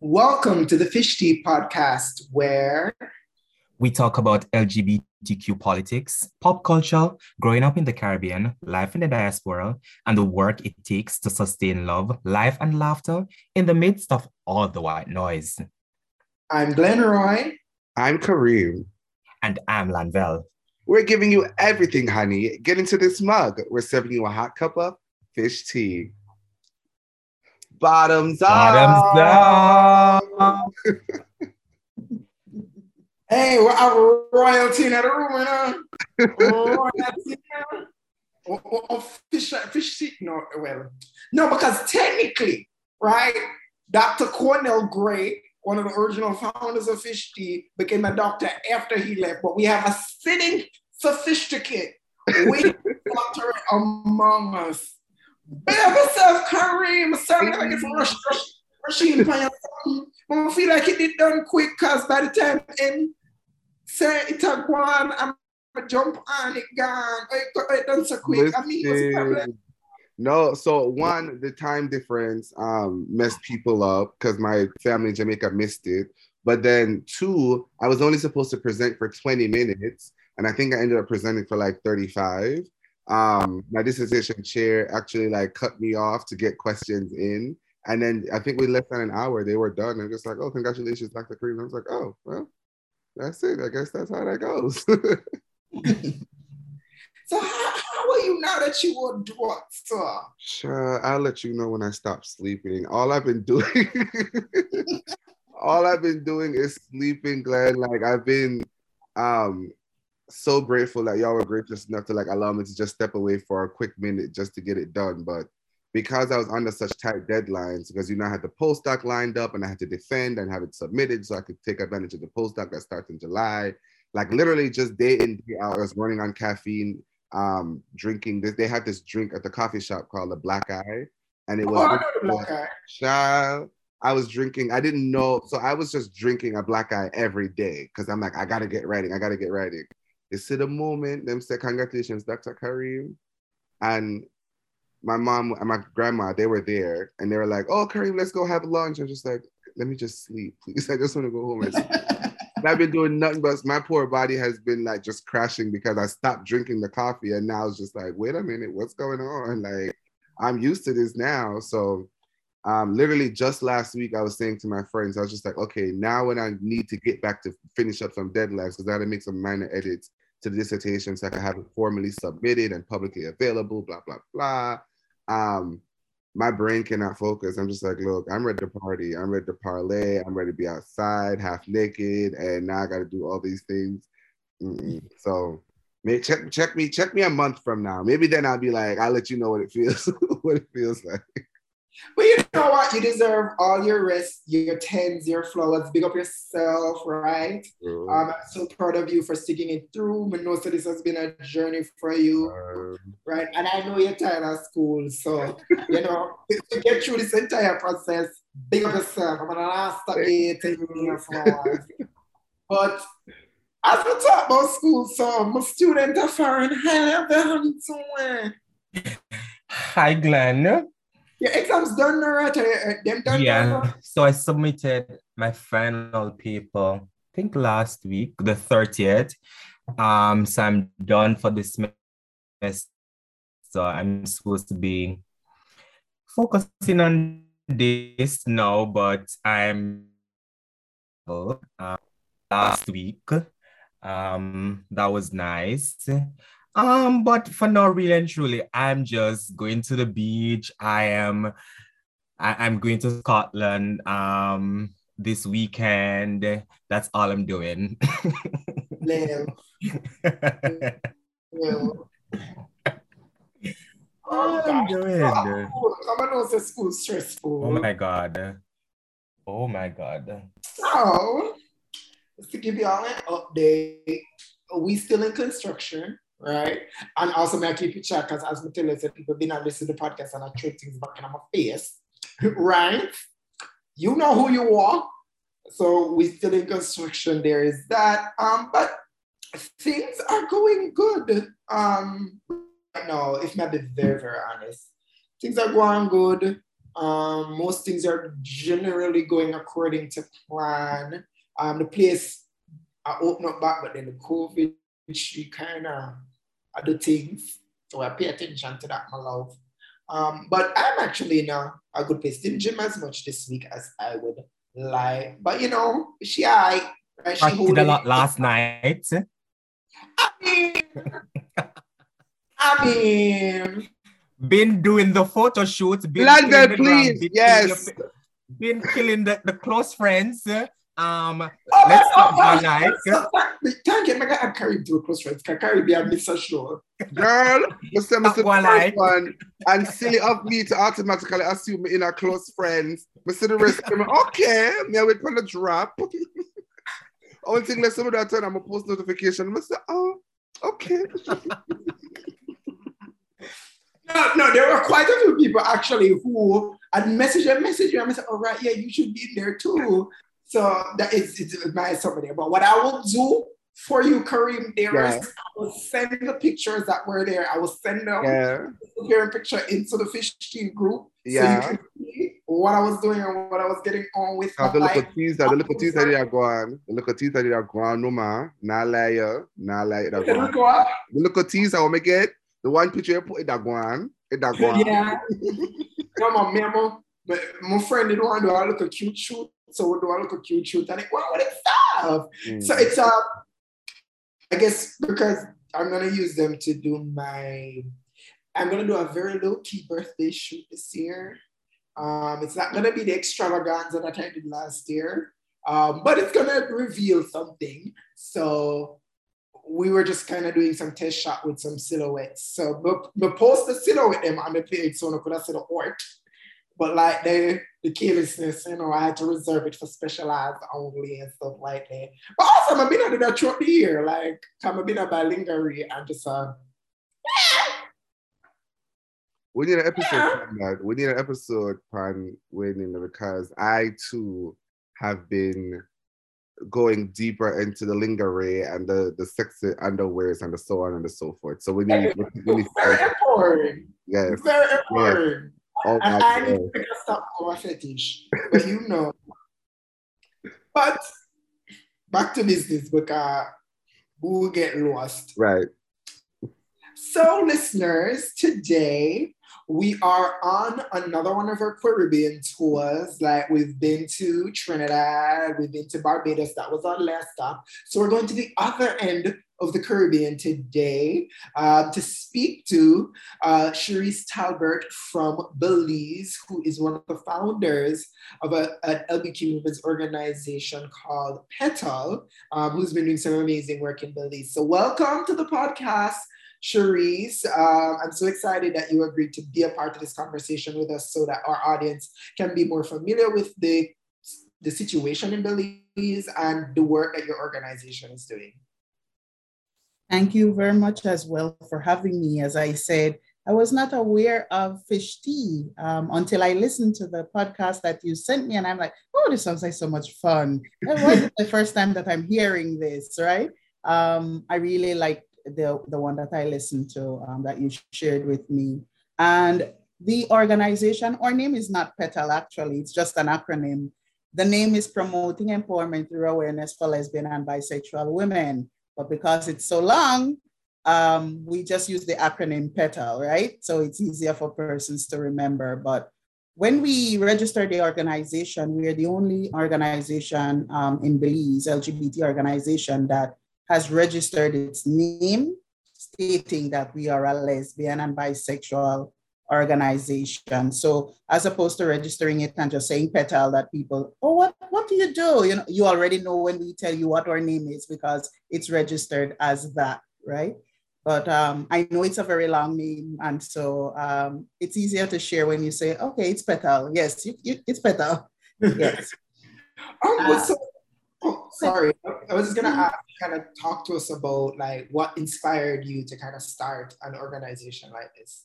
Welcome to the Fish Tea podcast, where we talk about LGBTQ politics, pop culture, growing up in the Caribbean, life in the diaspora, and the work it takes to sustain love, life, and laughter in the midst of all the white noise. I'm Glenroy. I'm Kareem. And I'm Lanvel. We're giving you everything, honey. Get into this mug. We're serving you a hot cup of fish tea. Bottoms up. Bottoms up. hey, we're our royalty in the room, you know? royalty. Fish, fish. No, well, no, because technically, right, Dr. Cornell Gray, one of the original founders of Fish Tea, became a doctor after he left. But we have a sitting sophisticate doctor among us. Yourself, Kareem. Sorry, I get rushing by But I feel like it did done quick because by the time in say it had gone, I'm jump on it gone. It, it done so quick. Listen. I mean, no, so one, the time difference um messed people up because my family in Jamaica missed it. But then two, I was only supposed to present for 20 minutes, and I think I ended up presenting for like 35 um, my dissertation chair actually like cut me off to get questions in. And then I think we left than an hour, they were done. And just like, oh, congratulations, Dr. Kareem. I was like, oh, well, that's it. I guess that's how that goes. so how, how are you now that you were doctor? Sure, I'll let you know when I stop sleeping. All I've been doing, all I've been doing is sleeping, Glenn. Like I've been um so grateful that y'all were gracious enough to like allow me to just step away for a quick minute just to get it done. But because I was under such tight deadlines, because you know I had the postdoc lined up and I had to defend and have it submitted so I could take advantage of the postdoc that starts in July. Like literally just day in, day out, I was running on caffeine, um, drinking this. They had this drink at the coffee shop called the Black Eye. And it was oh, I Black Eye. Child, I was drinking, I didn't know. So I was just drinking a black eye every day because I'm like, I gotta get writing, I gotta get writing. You see the moment, them say, Congratulations, Dr. Kareem. And my mom and my grandma, they were there and they were like, Oh, Kareem, let's go have lunch. I'm just like, Let me just sleep, please. I just want to go home and sleep. I've been doing nothing but my poor body has been like just crashing because I stopped drinking the coffee and now it's just like, wait a minute, what's going on? Like, I'm used to this now. So, um, literally just last week, I was saying to my friends, I was just like, okay, now when I need to get back to finish up some deadlines, because I had to make some minor edits, to the dissertation so I have it formally submitted and publicly available, blah, blah, blah. Um, my brain cannot focus. I'm just like, look, I'm ready to party. I'm ready to parlay. I'm ready to be outside, half naked, and now I got to do all these things. Mm-mm. So, maybe check check me check me a month from now. Maybe then I'll be like, I'll let you know what it feels what it feels like. But you know what? You deserve all your rest, your tens, your flowers. Big up yourself, right? Mm. Um, I'm so proud of you for sticking it through. I know so this has been a journey for you, um, right? And I know you're tired of school. So, you know, to get through this entire process, big up yourself. I'm gonna last stop here your flowers. But as we talk about school, so my student are foreign. Hi, Hi, Glenn. Your exams done right? Them done yeah. So I submitted my final paper, I think last week, the 30th. Um, so I'm done for this semester. So I'm supposed to be focusing on this now, but I'm uh, last week. Um, that was nice. Um, but for now, really and truly, I'm just going to the beach. I am I, am going to Scotland um this weekend. That's all I'm doing. Live. All I'm doing. Come on, also school stressful. Oh my god. Oh my god. So, to give you all an update, we still in construction right? And also may I keep it short because as Matilda said, people did not listen to the podcast and I throw things back in my face, right? You know who you are. So we're still in construction. There is that. Um, but things are going good. Um, no, if not be very, very honest. Things are going good. Um, most things are generally going according to plan. Um, the place I open up back, but then the COVID, she kind of do things. So I pay attention to that, my love. Um, but I'm actually in a, a good place. Didn't gym as much this week as I would like. But you know, she I right? She did a lot last night. I mean, I mean, been doing the photo shoots. Been London, please, been yes. been killing the, the close friends. Um, oh, let's start oh, oh, night. Can't get my guy. I'm carrying through close friends. Can carry be a Mr. Sure. Girl, Mr. Mr. One, night. one, and silly of me to automatically assume me in our close friends. Mr. The rest of them, okay, me wait for the drop. Only thing less of that turn I'm a post notification. Mr. Oh, okay. No, no, there were quite a few people actually who had messaged and messaged you and said, all right, yeah, you should be there too. So that is it's over there. But what I will do for you, Kareem, there yeah. is, I will send the pictures that were there. I will send them yeah. picture into the fish team group. Yeah. So what I was doing and what I was getting on with. the little teaser, the little teaser that are going, the little teaser that are going, no man, not lie, not lie. The little teaser, I will make it. The one picture you put in that one, in that one. Yeah. no, my memo, but my friend they don't want to do a little cute shoot, so we do a little cute shoot, and it, wow, what is stuff. Mm. So it's uh, I guess because I'm gonna use them to do my, I'm gonna do a very low key birthday shoot this year. Um, it's not gonna be the extravaganza that I did last year, um, but it's gonna reveal something. So we were just kind of doing some test shot with some silhouettes. So we post the silhouette them on the page so I could have said the art. But like the the carelessness, you know, I had to reserve it for specialized only and stuff like that. But also I've been under that throughout the year. Like I'm been about lingerie and just uh we need an episode yeah. We need an episode pan winning because I too have been going deeper into the lingerie and the the sexy underwears and the so on and the so forth. So we need, we need very important. Yes. Very important. Oh and I need to pick a stop for fetish, but you know. But back to business because uh, we'll get lost. Right. So, listeners, today we are on another one of our Caribbean tours. Like we've been to Trinidad, we've been to Barbados. That was our last stop. So we're going to the other end of the Caribbean today uh, to speak to uh, Cherise Talbert from Belize, who is one of the founders of a, an LBQ movement organization called Petal, um, who's been doing some amazing work in Belize. So welcome to the podcast. Cherise, um, I'm so excited that you agreed to be a part of this conversation with us so that our audience can be more familiar with the, the situation in Belize and the work that your organization is doing. Thank you very much as well for having me. As I said, I was not aware of fish tea um, until I listened to the podcast that you sent me, and I'm like, oh, this sounds like so much fun. It was the first time that I'm hearing this, right? Um, I really like the, the one that I listened to um, that you shared with me. And the organization, our name is not PETAL actually, it's just an acronym. The name is Promoting Empowerment Through Awareness for Lesbian and Bisexual Women. But because it's so long, um, we just use the acronym PETAL, right? So it's easier for persons to remember. But when we register the organization, we are the only organization um, in Belize, LGBT organization, that has registered its name stating that we are a lesbian and bisexual organization. So as opposed to registering it and just saying petal that people, oh, what, what do you do? You know, you already know when we tell you what our name is because it's registered as that, right? But um, I know it's a very long name. And so um, it's easier to share when you say, okay, it's petal. Yes, you, you, it's petal. Yes. um, uh, so Oh, sorry. I was just gonna ask, kind of talk to us about like what inspired you to kind of start an organization like this.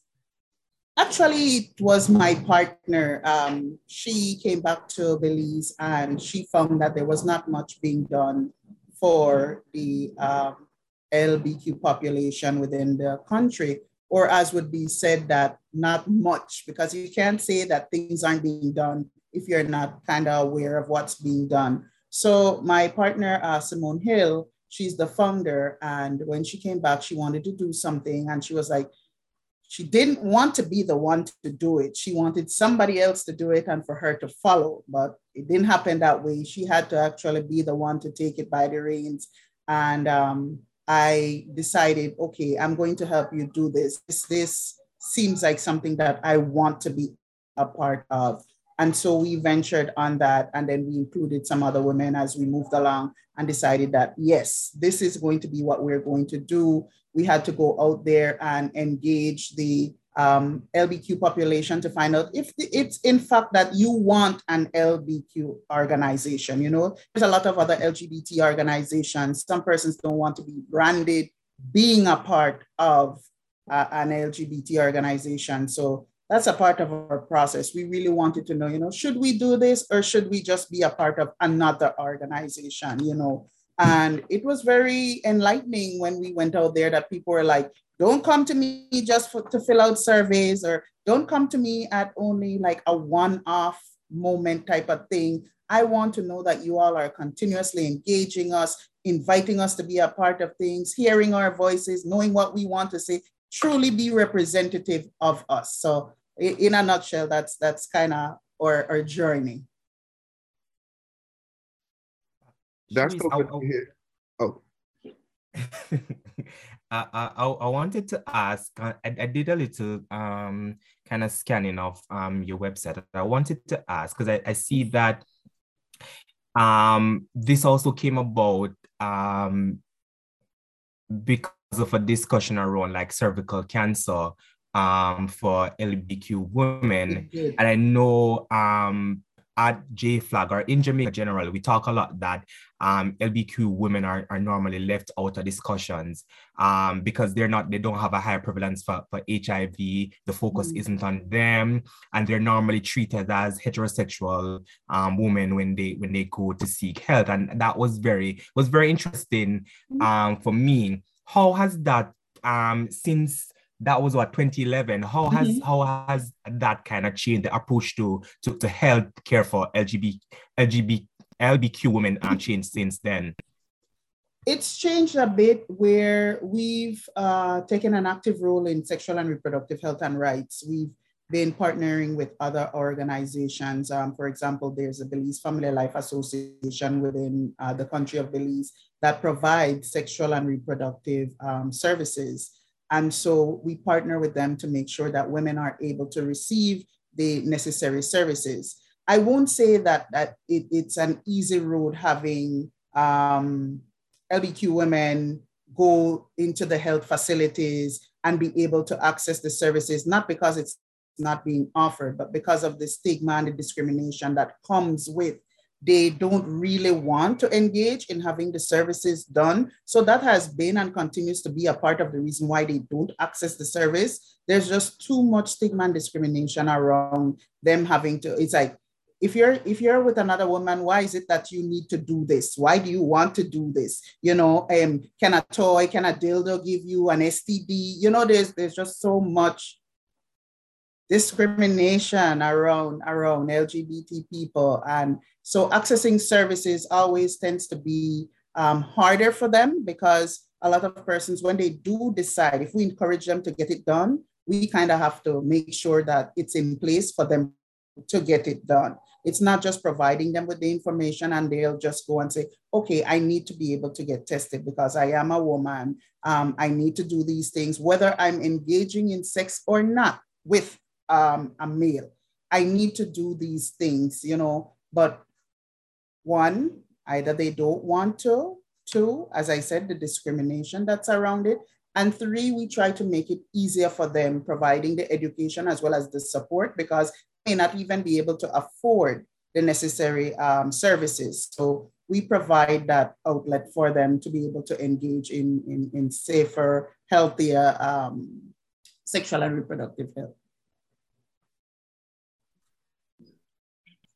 Actually, it was my partner. Um, she came back to Belize and she found that there was not much being done for the um, LBQ population within the country. or as would be said that not much, because you can't say that things aren't being done if you're not kind of aware of what's being done. So my partner, uh, Simone Hill, she's the founder. And when she came back, she wanted to do something. And she was like, she didn't want to be the one to do it. She wanted somebody else to do it and for her to follow, but it didn't happen that way. She had to actually be the one to take it by the reins. And um, I decided, okay, I'm going to help you do this. this. This seems like something that I want to be a part of. And so we ventured on that. And then we included some other women as we moved along and decided that, yes, this is going to be what we're going to do. We had to go out there and engage the um, LBQ population to find out if it's in fact that you want an LBQ organization. You know, there's a lot of other LGBT organizations. Some persons don't want to be branded being a part of uh, an LGBT organization. So that's a part of our process. We really wanted to know, you know, should we do this or should we just be a part of another organization, you know? And it was very enlightening when we went out there that people were like, don't come to me just for, to fill out surveys or don't come to me at only like a one-off moment type of thing. I want to know that you all are continuously engaging us, inviting us to be a part of things, hearing our voices, knowing what we want to say, truly be representative of us. So in a nutshell, that's that's kind of our, our journey. That's so good to hear. Oh. I, I, I wanted to ask, I, I did a little um, kind of scanning of um, your website. I wanted to ask, because I, I see that um, this also came about um, because of a discussion around like cervical cancer um, for LBQ women. And I know um, at J-FLAG or in Jamaica general, we talk a lot that um, LBQ women are, are normally left out of discussions um, because they're not, they don't have a higher prevalence for, for HIV. The focus mm. isn't on them, and they're normally treated as heterosexual um, women when they when they go to seek help. And that was very was very interesting mm. um, for me. How has that um, since that was what 2011 how has mm-hmm. how has that kind of changed the approach to to, to health care for lgbt lgbt lbq women and changed since then? It's changed a bit where we've uh, taken an active role in sexual and reproductive health and rights. We've been partnering with other organizations. Um, for example, there's a Belize Family Life Association within uh, the country of Belize that provides sexual and reproductive um, services and so we partner with them to make sure that women are able to receive the necessary services. I won't say that, that it, it's an easy road having um, LBQ women go into the health facilities and be able to access the services, not because it's not being offered, but because of the stigma and the discrimination that comes with they don't really want to engage in having the services done. So that has been and continues to be a part of the reason why they don't access the service. There's just too much stigma and discrimination around them having to, it's like, if you're if you're with another woman, why is it that you need to do this? Why do you want to do this? You know, um, can a toy, can a dildo give you an STD? You know, there's there's just so much discrimination around around LGBT people, and so accessing services always tends to be um, harder for them because a lot of persons, when they do decide, if we encourage them to get it done, we kind of have to make sure that it's in place for them to get it done. It's not just providing them with the information and they'll just go and say, okay, I need to be able to get tested because I am a woman. Um, I need to do these things, whether I'm engaging in sex or not with um, a male. I need to do these things, you know, but one, either they don't want to, two, as I said, the discrimination that's around it, and three, we try to make it easier for them, providing the education as well as the support because they may not even be able to afford the necessary um, services. So we provide that outlet for them to be able to engage in, in, in safer, healthier um, sexual and reproductive health.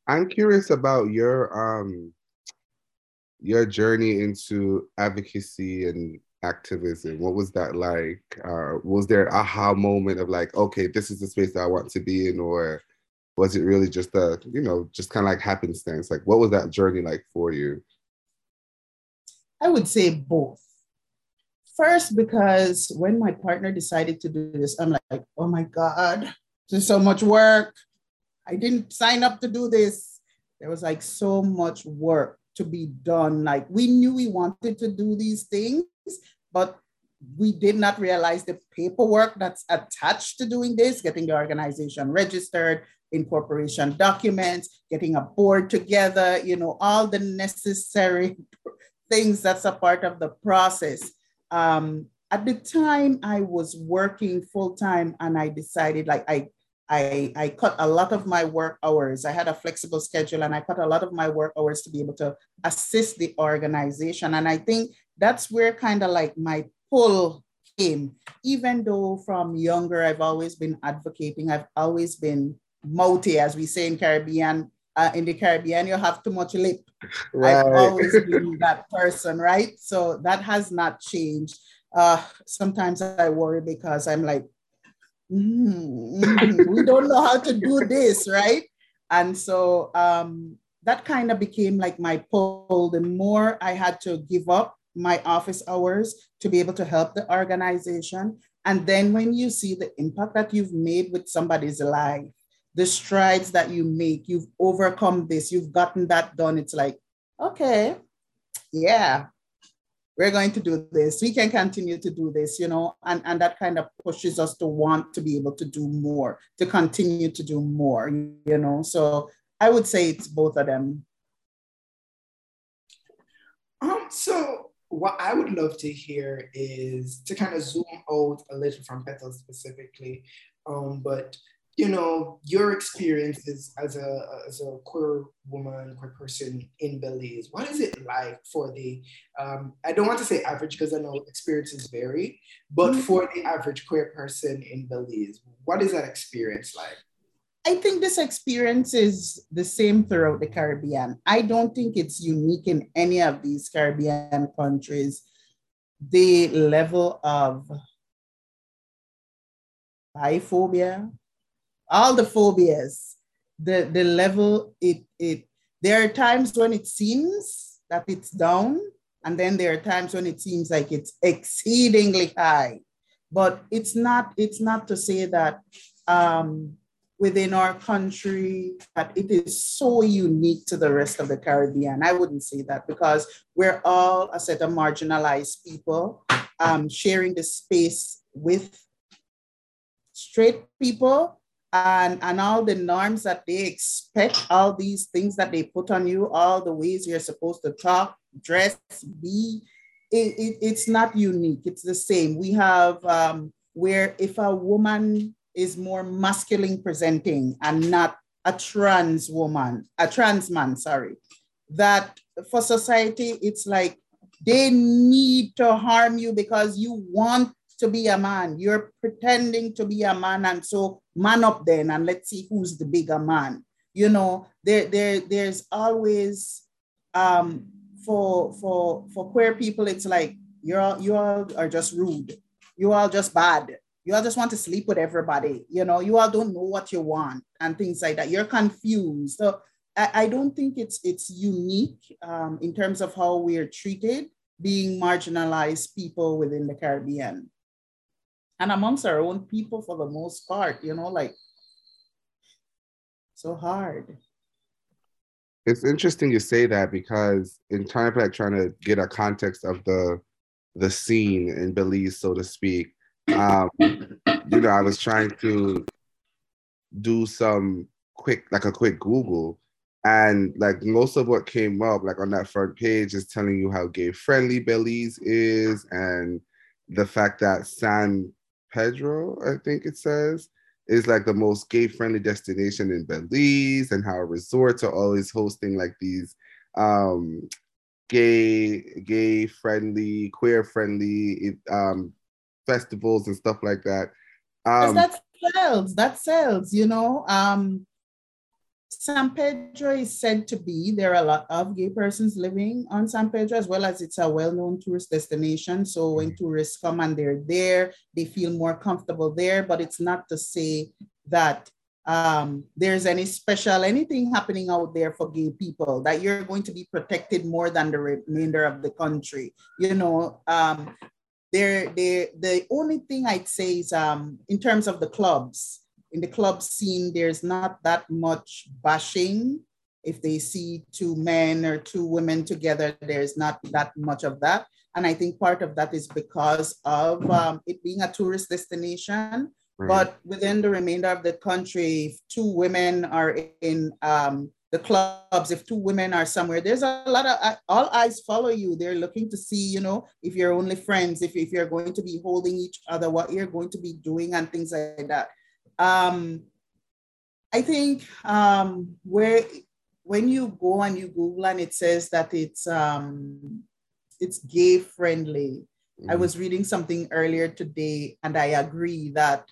I'm curious about your um your journey into advocacy and activism? What was that like? Uh, was there an aha moment of like, okay, this is the space that I want to be in, or was it really just a, you know, just kind of like happenstance? Like, what was that journey like for you? I would say both. First, because when my partner decided to do this, I'm like, oh my God, there's so much work. I didn't sign up to do this. There was like so much work to be done. Like we knew we wanted to do these things, but we did not realize the paperwork that's attached to doing this, getting the organization registered, incorporation documents, getting a board together, you know, all the necessary things that's a part of the process. Um, at the time I was working full time and I decided like I I, I cut a lot of my work hours. I had a flexible schedule and I cut a lot of my work hours to be able to assist the organization. And I think that's where kind of like my pull came. Even though from younger, I've always been advocating, I've always been multi, as we say in Caribbean. Uh, in the Caribbean, you have too much lip. Right. I've always been that person, right? So that has not changed. Uh, sometimes I worry because I'm like, mm, we don't know how to do this, right? And so um, that kind of became like my pull. The more I had to give up my office hours to be able to help the organization. And then when you see the impact that you've made with somebody's life, the strides that you make, you've overcome this, you've gotten that done. It's like, okay, yeah, we're going to do this. We can continue to do this, you know, and, and that kind of pushes us to want to be able to do more, to continue to do more, you know. So I would say it's both of them. Um, so what I would love to hear is to kind of zoom out a little from Petal specifically, um, but you know, your experiences as a as a queer woman, queer person in Belize. What is it like for the um, I don't want to say average because I know experiences vary, but mm-hmm. for the average queer person in Belize, what is that experience like? I think this experience is the same throughout the Caribbean. I don't think it's unique in any of these Caribbean countries. The level of biphobia, all the phobias, the, the level it it there are times when it seems that it's down, and then there are times when it seems like it's exceedingly high. But it's not, it's not to say that um, within our country that it is so unique to the rest of the Caribbean. I wouldn't say that because we're all a set of marginalized people um, sharing the space with straight people and, and all the norms that they expect, all these things that they put on you, all the ways you're supposed to talk, dress, be, it, it, it's not unique. It's the same. We have um, where if a woman is more masculine presenting and not a trans woman, a trans man, sorry, that for society, it's like they need to harm you because you want to be a man. You're pretending to be a man. And so man up then and let's see who's the bigger man. You know, there, there, there's always um for for for queer people, it's like you're all you all are just rude. You all just bad. You all just want to sleep with everybody. You know, you all don't know what you want and things like that. You're confused. So I, I don't think it's it's unique um, in terms of how we're treated being marginalized people within the Caribbean and amongst our own people for the most part, you know, like so hard. It's interesting you say that because in trying to like trying to get a context of the the scene in Belize, so to speak, um, you know, I was trying to do some quick, like a quick Google, and like most of what came up, like on that front page, is telling you how gay friendly Belize is, and the fact that San Pedro, I think it says, is like the most gay friendly destination in Belize, and how resorts are always hosting like these um, gay, gay friendly, queer friendly um, festivals and stuff like that. Um, that sells. That sells. You know. Um, San Pedro is said to be, there are a lot of gay persons living on San Pedro, as well as it's a well-known tourist destination. So when mm. tourists come and they're there, they feel more comfortable there, but it's not to say that um, there's any special anything happening out there for gay people that you're going to be protected more than the remainder of the country. You know, um, there, there, the only thing I'd say is um, in terms of the clubs, in the club scene, there's not that much bashing. If they see two men or two women together, there's not that much of that. And I think part of that is because of um, it being a tourist destination. Right. But within the remainder of the country, if two women are in um, the clubs, if two women are somewhere, there's a lot of uh, all eyes follow you. They're looking to see, you know, if you're only friends, if, if you're going to be holding each other, what you're going to be doing, and things like that. Um, I think um, where when you go and you Google and it says that it's um, it's gay friendly. Mm. I was reading something earlier today, and I agree that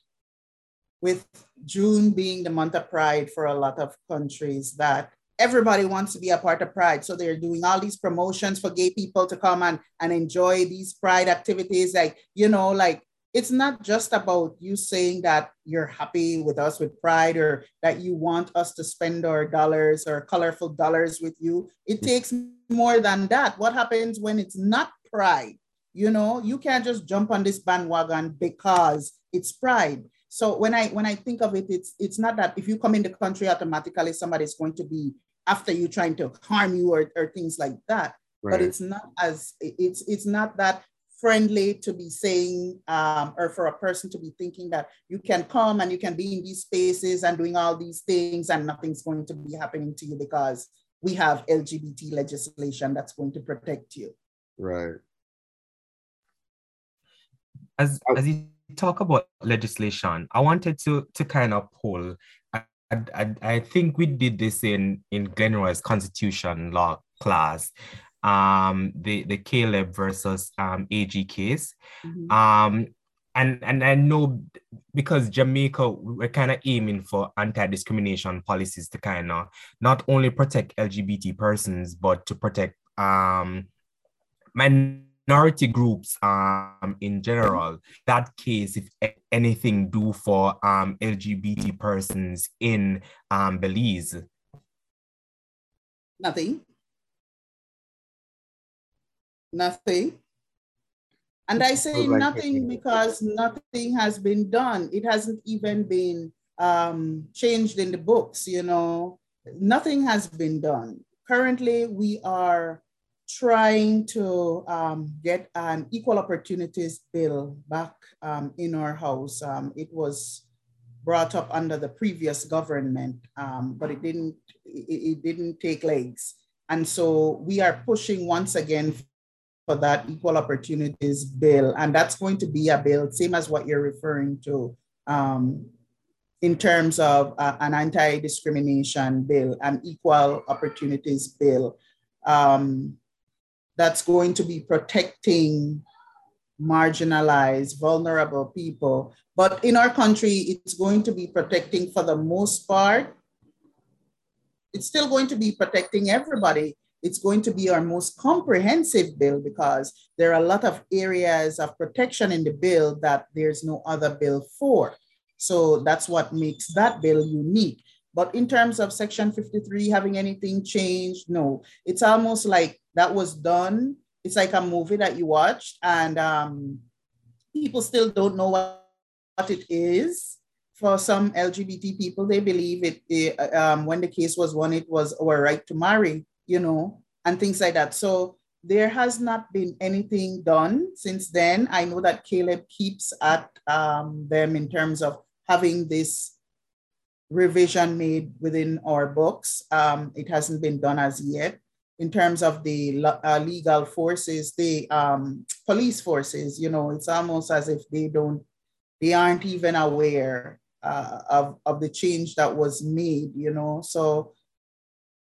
with June being the month of Pride for a lot of countries, that everybody wants to be a part of Pride. So they're doing all these promotions for gay people to come and, and enjoy these Pride activities. Like, you know, like it's not just about you saying that you're happy with us with pride or that you want us to spend our dollars or colorful dollars with you. It mm. takes more than that. What happens when it's not pride? You know, you can't just jump on this bandwagon because it's pride. So when I when I think of it, it's it's not that if you come in the country automatically somebody's going to be after you trying to harm you or, or things like that. Right. But it's not as it's it's not that friendly to be saying, um, or for a person to be thinking that you can come and you can be in these spaces and doing all these things and nothing's going to be happening to you because we have LGBT legislation that's going to protect you. Right. As, as you talk about legislation, I wanted to, to kind of pull I, I, I think we did this in in Glenroy's constitution law class um, the the Caleb versus um, AG case. Mm-hmm. Um, and and I know because Jamaica we're kind of aiming for anti-discrimination policies to kind of not only protect LGBT persons but to protect um, minority groups um, in general. That case, if anything, do for um, LGBT persons in um, Belize. Nothing nothing. And I say nothing because nothing has been done. It hasn't even been um, changed in the books, you know, nothing has been done. Currently, we are trying to um, get an equal opportunities bill back um, in our house. Um, it was brought up under the previous government, um, but it didn't, it, it didn't take legs. And so we are pushing once again for that equal opportunities bill. And that's going to be a bill, same as what you're referring to um, in terms of uh, an anti-discrimination bill, an equal opportunities bill um, that's going to be protecting marginalized, vulnerable people. But in our country, it's going to be protecting for the most part. It's still going to be protecting everybody it's going to be our most comprehensive bill because there are a lot of areas of protection in the bill that there's no other bill for. So that's what makes that bill unique. But in terms of Section 53 having anything changed, no. It's almost like that was done. It's like a movie that you watched and um, people still don't know what, what it is. For some LGBT people, they believe it, it um, when the case was won, it was our right to marry you know, and things like that. So there has not been anything done since then. I know that Caleb keeps at um, them in terms of having this revision made within our books. Um, it hasn't been done as yet. In terms of the uh, legal forces, the um, police forces, you know, it's almost as if they don't, they aren't even aware uh, of, of the change that was made, you know. So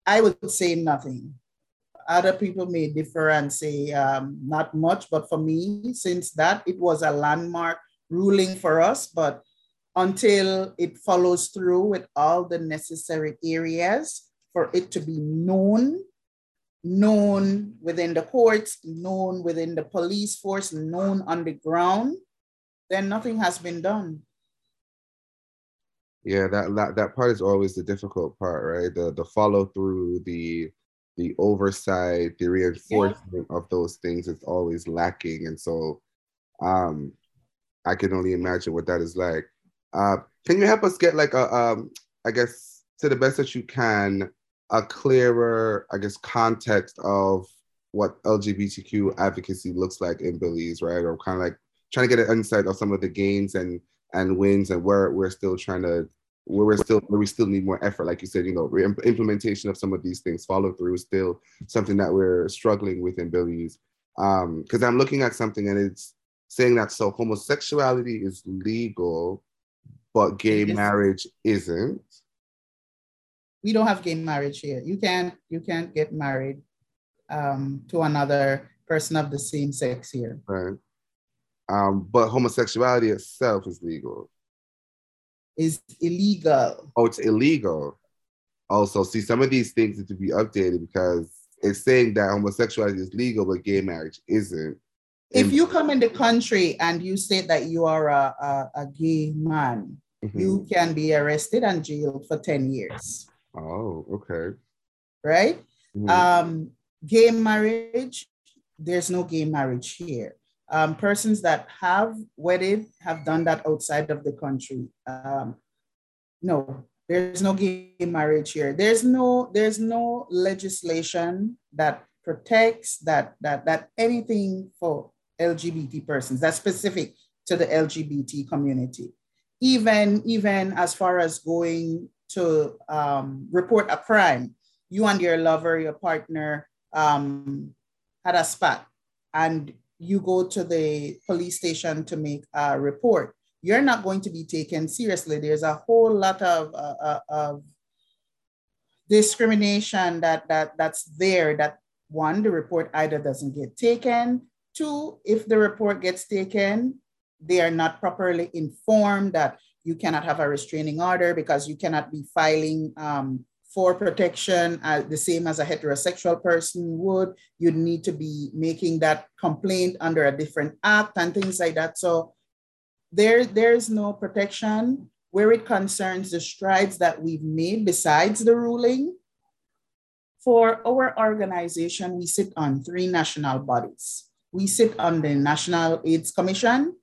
I would say nothing. Other people may differ and say um, not much, but for me, since that, it was a landmark ruling for us. But until it follows through with all the necessary areas for it to be known, known within the courts, known within the police force, known on the ground, then nothing has been done. Yeah, that, that that part is always the difficult part, right? The the follow through, the the oversight, the reinforcement yeah. of those things is always lacking. And so um I can only imagine what that is like. Uh, can you help us get like a, um, I guess, to the best that you can, a clearer, I guess, context of what LGBTQ advocacy looks like in Belize, right? Or kind of like trying to get an insight of some of the gains and and wins and where we're still trying to where we're still where we still need more effort like you said you know implementation of some of these things follow through is still something that we're struggling with in Belize um because i'm looking at something and it's saying that so homosexuality is legal but gay marriage isn't. We don't have gay marriage here. You can't you can't get married um, to another person of the same sex here. Right. Um, but homosexuality itself is legal. Is illegal. Oh, it's illegal. Also, see, some of these things need to be updated because it's saying that homosexuality is legal, but gay marriage isn't. If you come in the country and you say that you are a, a, a gay man, mm-hmm. you can be arrested and jailed for 10 years. Oh, okay. Right? Mm-hmm. Um, gay marriage, there's no gay marriage here. Um, persons that have wedded have done that outside of the country. Um, no, there's no gay marriage here. There's no there's no legislation that protects that that that anything for LGBT persons that's specific to the LGBT community even even as far as going to um, report a crime, you and your lover, your partner um, had a spat, and you go to the police station to make a report. You're not going to be taken seriously. There's a whole lot of, uh, uh of discrimination that, that that's there. That one, the report either doesn't get taken. Two, if the report gets taken, they are not properly informed that you cannot have a restraining order because you cannot be filing um, for protection uh, the same as a heterosexual person would. You'd need to be making that complaint under a different act and things like that. So there, there's no protection where it concerns the strides that we've made besides the ruling. For our organization, we sit on three national bodies. We sit on the National AIDS Commission,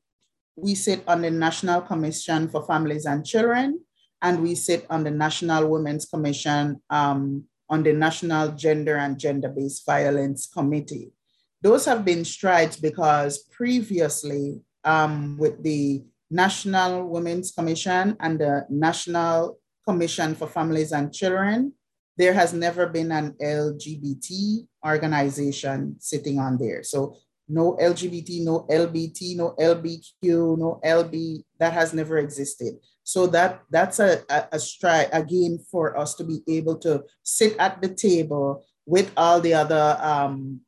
we sit on the National Commission for Families and Children, and we sit on the National Women's Commission um, on the National Gender and Gender-Based Violence Committee. Those have been strides because previously um, with the National Women's Commission and the National Commission for Families and Children, there has never been an LGBT organization sitting on there. So no LGBT, no LBT, no LBQ, no LB. That has never existed. So that that's a, a, a stride again for us to be able to sit at the table with all the other um,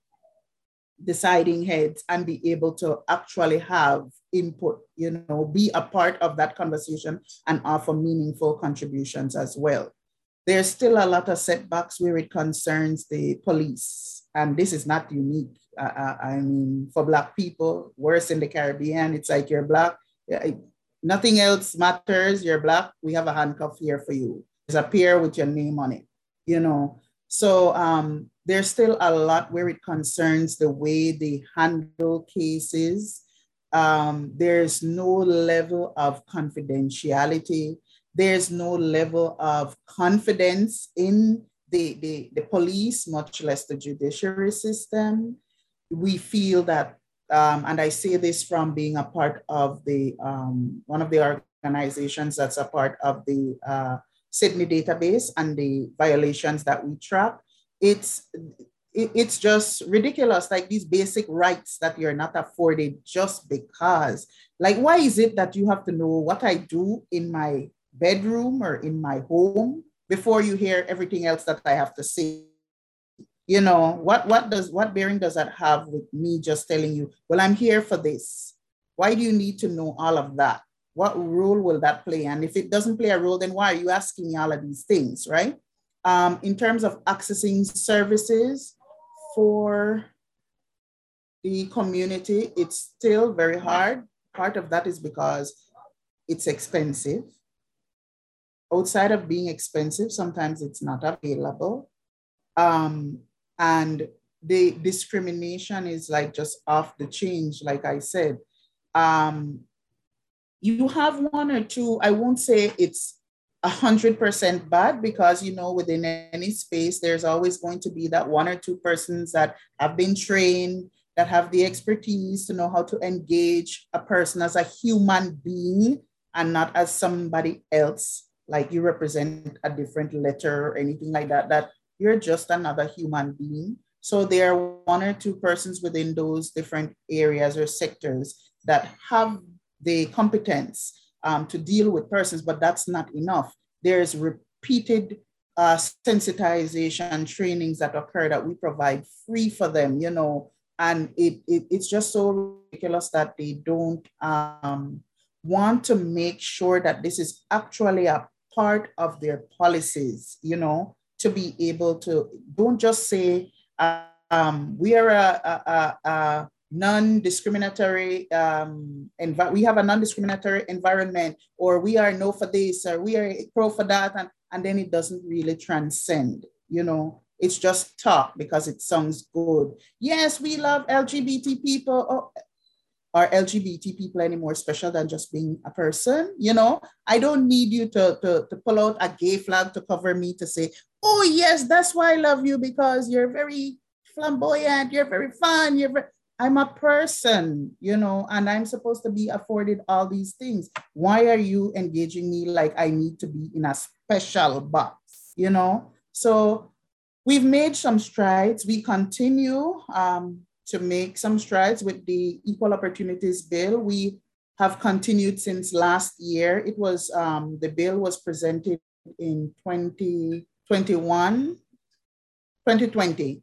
deciding heads and be able to actually have input, you know, be a part of that conversation and offer meaningful contributions as well. There's still a lot of setbacks where it concerns the police, and this is not unique I, I mean, for Black people, worse in the Caribbean, it's like you're Black, nothing else matters. You're Black, we have a handcuff here for you. There's a pair with your name on it, you know. So um, there's still a lot where it concerns the way they handle cases. Um, there's no level of confidentiality. There's no level of confidence in the, the, the police, much less the judiciary system we feel that, um, and I see this from being a part of the um, one of the organizations that's a part of the uh, Sydney database and the violations that we track. It's it's just ridiculous like these basic rights that you're not afforded just because like why is it that you have to know what i do in my bedroom or in my home before you hear everything else that i have to say you know what what does what bearing does that have with me just telling you well i'm here for this why do you need to know all of that what role will that play? And if it doesn't play a role, then why are you asking me all of these things, right? Um, in terms of accessing services for the community, it's still very hard. Part of that is because it's expensive. Outside of being expensive, sometimes it's not available. Um, and the discrimination is like just off the change, like I said. Um, you have one or two, I won't say it's 100% bad because, you know, within any space, there's always going to be that one or two persons that have been trained, that have the expertise to know how to engage a person as a human being and not as somebody else, like you represent a different letter or anything like that, that you're just another human being. So there are one or two persons within those different areas or sectors that have the competence um, to deal with persons, but that's not enough. There's repeated uh, sensitization trainings that occur that we provide free for them, you know, and it, it it's just so ridiculous that they don't um, want to make sure that this is actually a part of their policies, you know, to be able to don't just say um, we are a, a, a, non-discriminatory um, we have a non-discriminatory environment or we are no for this or we are pro for that and, and then it doesn't really transcend you know? It's just talk because it sounds good. Yes we love lgbt people. Oh, are lgbt people any more special than just being a person you know i don't need you to, to, to pull out a gay flag to cover me to say oh yes that's why i love you because you're very flamboyant you're very fun you're very I'm a person, you know, and I'm supposed to be afforded all these things. Why are you engaging me like I need to be in a special box, you know? So we've made some strides. We continue um, to make some strides with the Equal Opportunities Bill. We have continued since last year. It was, um, the bill was presented in 2021, 2020.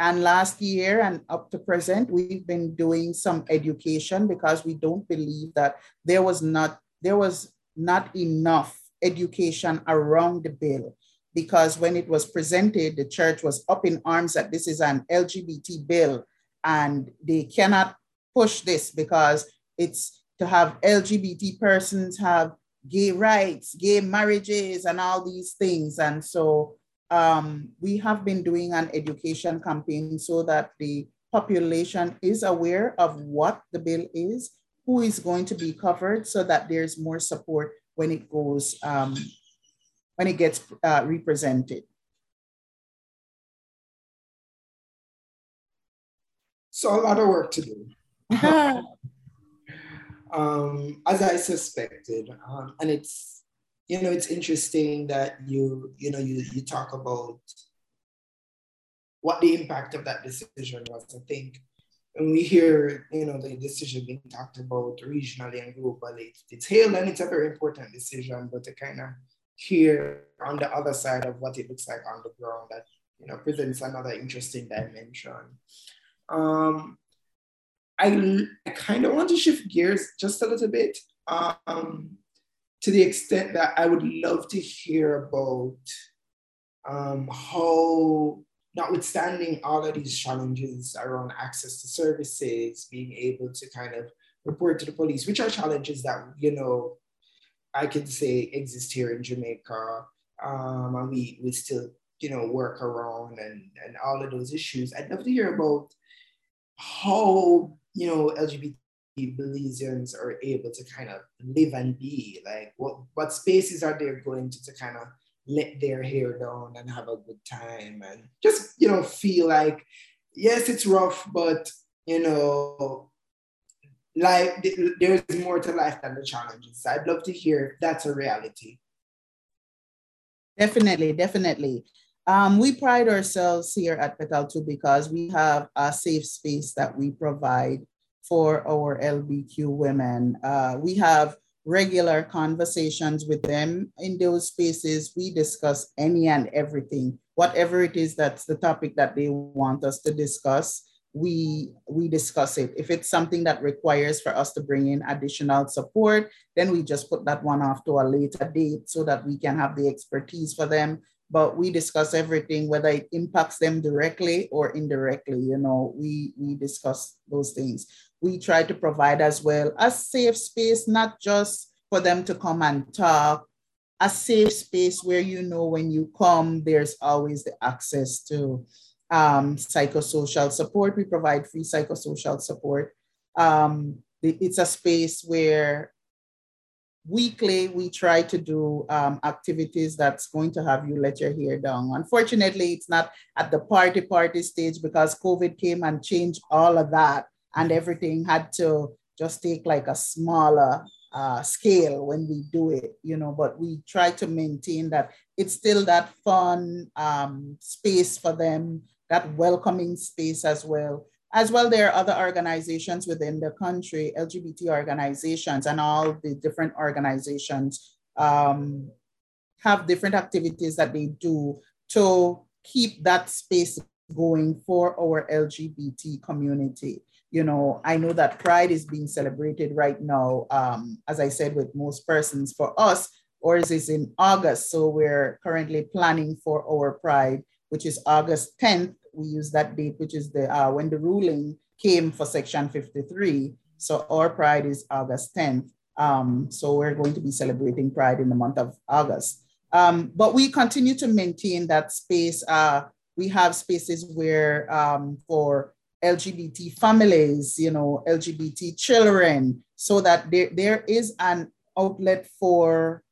And last year and up to present, we've been doing some education because we don't believe that there was not there was not enough education around the bill. Because when it was presented, the church was up in arms that this is an LGBT bill and they cannot push this because it's to have LGBT persons have gay rights, gay marriages, and all these things. And so um, we have been doing an education campaign so that the population is aware of what the bill is, who is going to be covered, so that there's more support when it goes, um, when it gets uh, represented. So a lot of work to do. um, as I suspected, um, and it's you know, it's interesting that you, you know, you, you talk about what the impact of that decision was. I think when we hear, you know, the decision being talked about regionally and globally, it's hailed and it's a very important decision, but to kind of hear on the other side of what it looks like on the ground that, you know, presents another interesting dimension. Um, I, I kind of want to shift gears just a little bit. Um, to the extent that I would love to hear about um, how, notwithstanding all of these challenges around access to services, being able to kind of report to the police, which are challenges that, you know, I could say exist here in Jamaica. Um, and we, we still, you know, work around and, and all of those issues. I'd love to hear about how, you know, LGBT Belizeans are able to kind of live and be? Like what, what spaces are they going to to kind of let their hair down and have a good time and just, you know, feel like, yes, it's rough, but, you know, like there's more to life than the challenges. I'd love to hear if that's a reality. Definitely, definitely. Um, we pride ourselves here at Petal too because we have a safe space that we provide for our LBQ women. Uh, we have regular conversations with them in those spaces. We discuss any and everything, whatever it is that's the topic that they want us to discuss. we we discuss it. If it's something that requires for us to bring in additional support, then we just put that one off to a later date so that we can have the expertise for them. But we discuss everything, whether it impacts them directly or indirectly. You know, we we discuss those things. We try to provide as well a safe space, not just for them to come and talk, a safe space where you know when you come, there's always the access to um, psychosocial support. We provide free psychosocial support. Um, it's a space where weekly we try to do um, activities that's going to have you let your hair down. Unfortunately, it's not at the party party stage because COVID came and changed all of that and everything had to just take like a smaller uh, scale when we do it, you know, but we try to maintain that it's still that fun um, space for them that welcoming space as well. As well, there are other organizations within the country, LGBT organizations, and all the different organizations um, have different activities that they do to keep that space going for our LGBT community. You know, I know that Pride is being celebrated right now, um, as I said, with most persons. For us, ours is in August. So we're currently planning for our Pride, which is August 10th we use that date, which is the uh, when the ruling came for Section 53. So our Pride is August 10th. Um, so we're going to be celebrating Pride in the month of August. Um, but we continue to maintain that space. Uh, we have spaces where um, for LGBT families, you know, LGBT children, so that there, there is an outlet for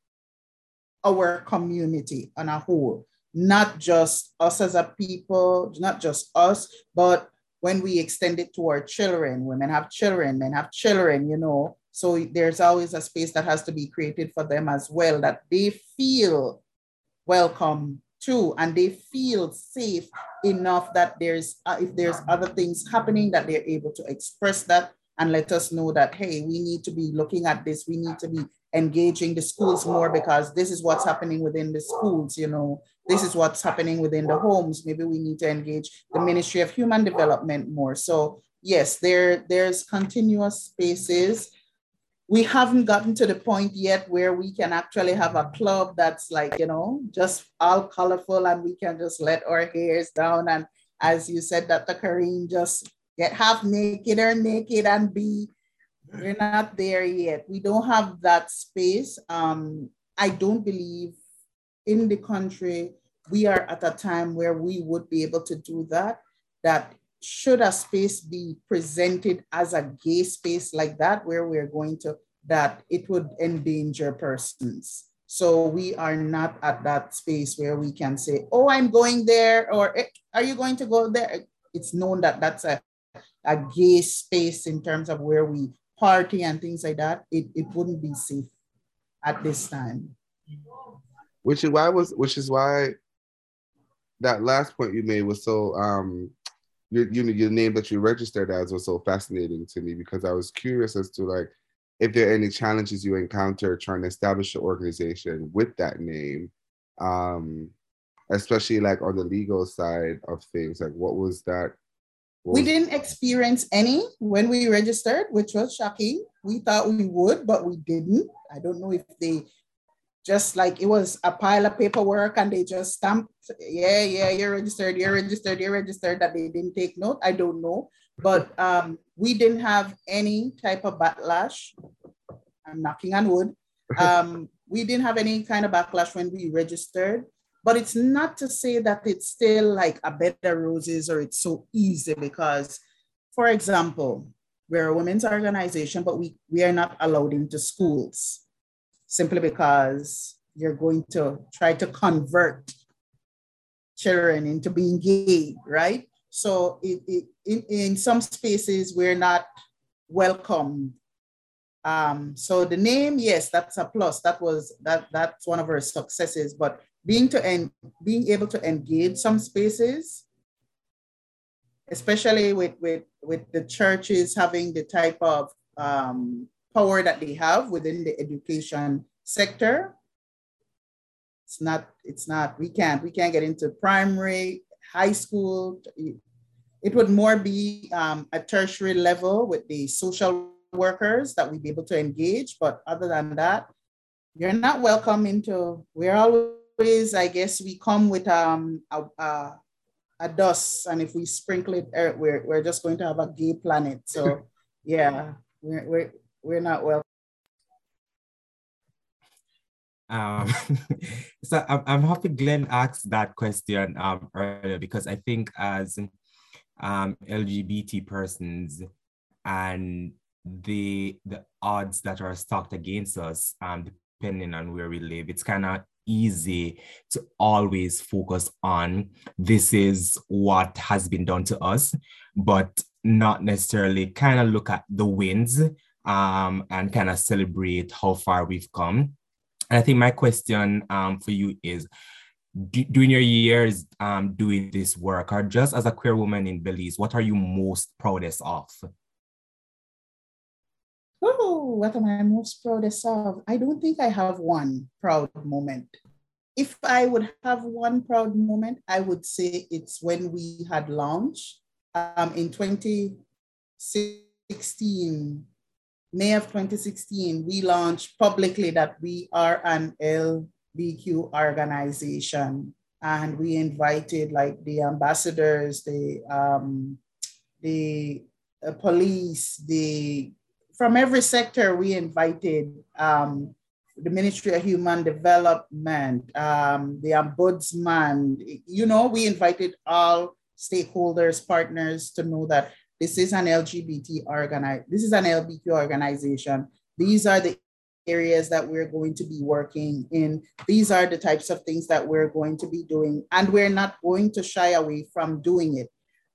our community on a whole not just us as a people, not just us, but when we extend it to our children, women have children, men have children, you know. So there's always a space that has to be created for them as well, that they feel welcome to and they feel safe enough that there's uh, if there's other things happening that they're able to express that and let us know that hey we need to be looking at this. We need to be engaging the schools more because this is what's happening within the schools, you know, this is what's happening within the homes. Maybe we need to engage the Ministry of Human Development more. So yes, there, there's continuous spaces. We haven't gotten to the point yet where we can actually have a club that's like, you know, just all colorful and we can just let our hairs down. And as you said, Dr. Kareem, just get half naked or naked and be we're not there yet. We don't have that space. Um, I don't believe in the country we are at a time where we would be able to do that. That should a space be presented as a gay space like that, where we're going to, that it would endanger persons. So we are not at that space where we can say, oh, I'm going there, or eh, are you going to go there? It's known that that's a, a gay space in terms of where we party and things like that, it, it wouldn't be safe at this time. Which is why was which is why that last point you made was so um your you know your name that you registered as was so fascinating to me because I was curious as to like if there are any challenges you encounter trying to establish an organization with that name um especially like on the legal side of things like what was that we didn't experience any when we registered, which was shocking. We thought we would, but we didn't. I don't know if they just like it was a pile of paperwork and they just stamped, yeah, yeah, you're registered, you're registered, you're registered, that they didn't take note. I don't know. But um, we didn't have any type of backlash. I'm knocking on wood. Um, we didn't have any kind of backlash when we registered. But it's not to say that it's still like a bed of roses or it's so easy because, for example, we're a women's organization, but we, we are not allowed into schools simply because you're going to try to convert children into being gay, right? So it, it, in, in some spaces, we're not welcome. Um, so the name, yes, that's a plus. That was that that's one of our successes. But being to en- being able to engage some spaces, especially with with with the churches having the type of um, power that they have within the education sector. It's not. It's not. We can't. We can't get into primary, high school. it would more be um, a tertiary level with the social workers that we'd be able to engage. But other than that, you're not welcome into, we're always, I guess, we come with um, a, a, a dust. And if we sprinkle it, we're, we're just going to have a gay planet. So yeah, we're, we're, we're not welcome. Um, so I'm, I'm happy Glenn asked that question um, earlier because I think as um, LGBT persons and the the odds that are stacked against us, um, depending on where we live, it's kind of easy to always focus on this is what has been done to us, but not necessarily kind of look at the wins um, and kind of celebrate how far we've come. And I think my question um, for you is during your years um, doing this work, or just as a queer woman in Belize, what are you most proudest of? Oh, what am I most proudest of? I don't think I have one proud moment. If I would have one proud moment, I would say it's when we had launched um, in 2016 May of 2016, we launched publicly that we are an LBQ organization. And we invited like the ambassadors, the, um, the uh, police, the from every sector, we invited um, the Ministry of Human Development, um, the Ombudsman. You know, we invited all stakeholders, partners to know that this is an LGBT organize. This is an LBQ organization. These are the areas that we're going to be working in. These are the types of things that we're going to be doing, and we're not going to shy away from doing it.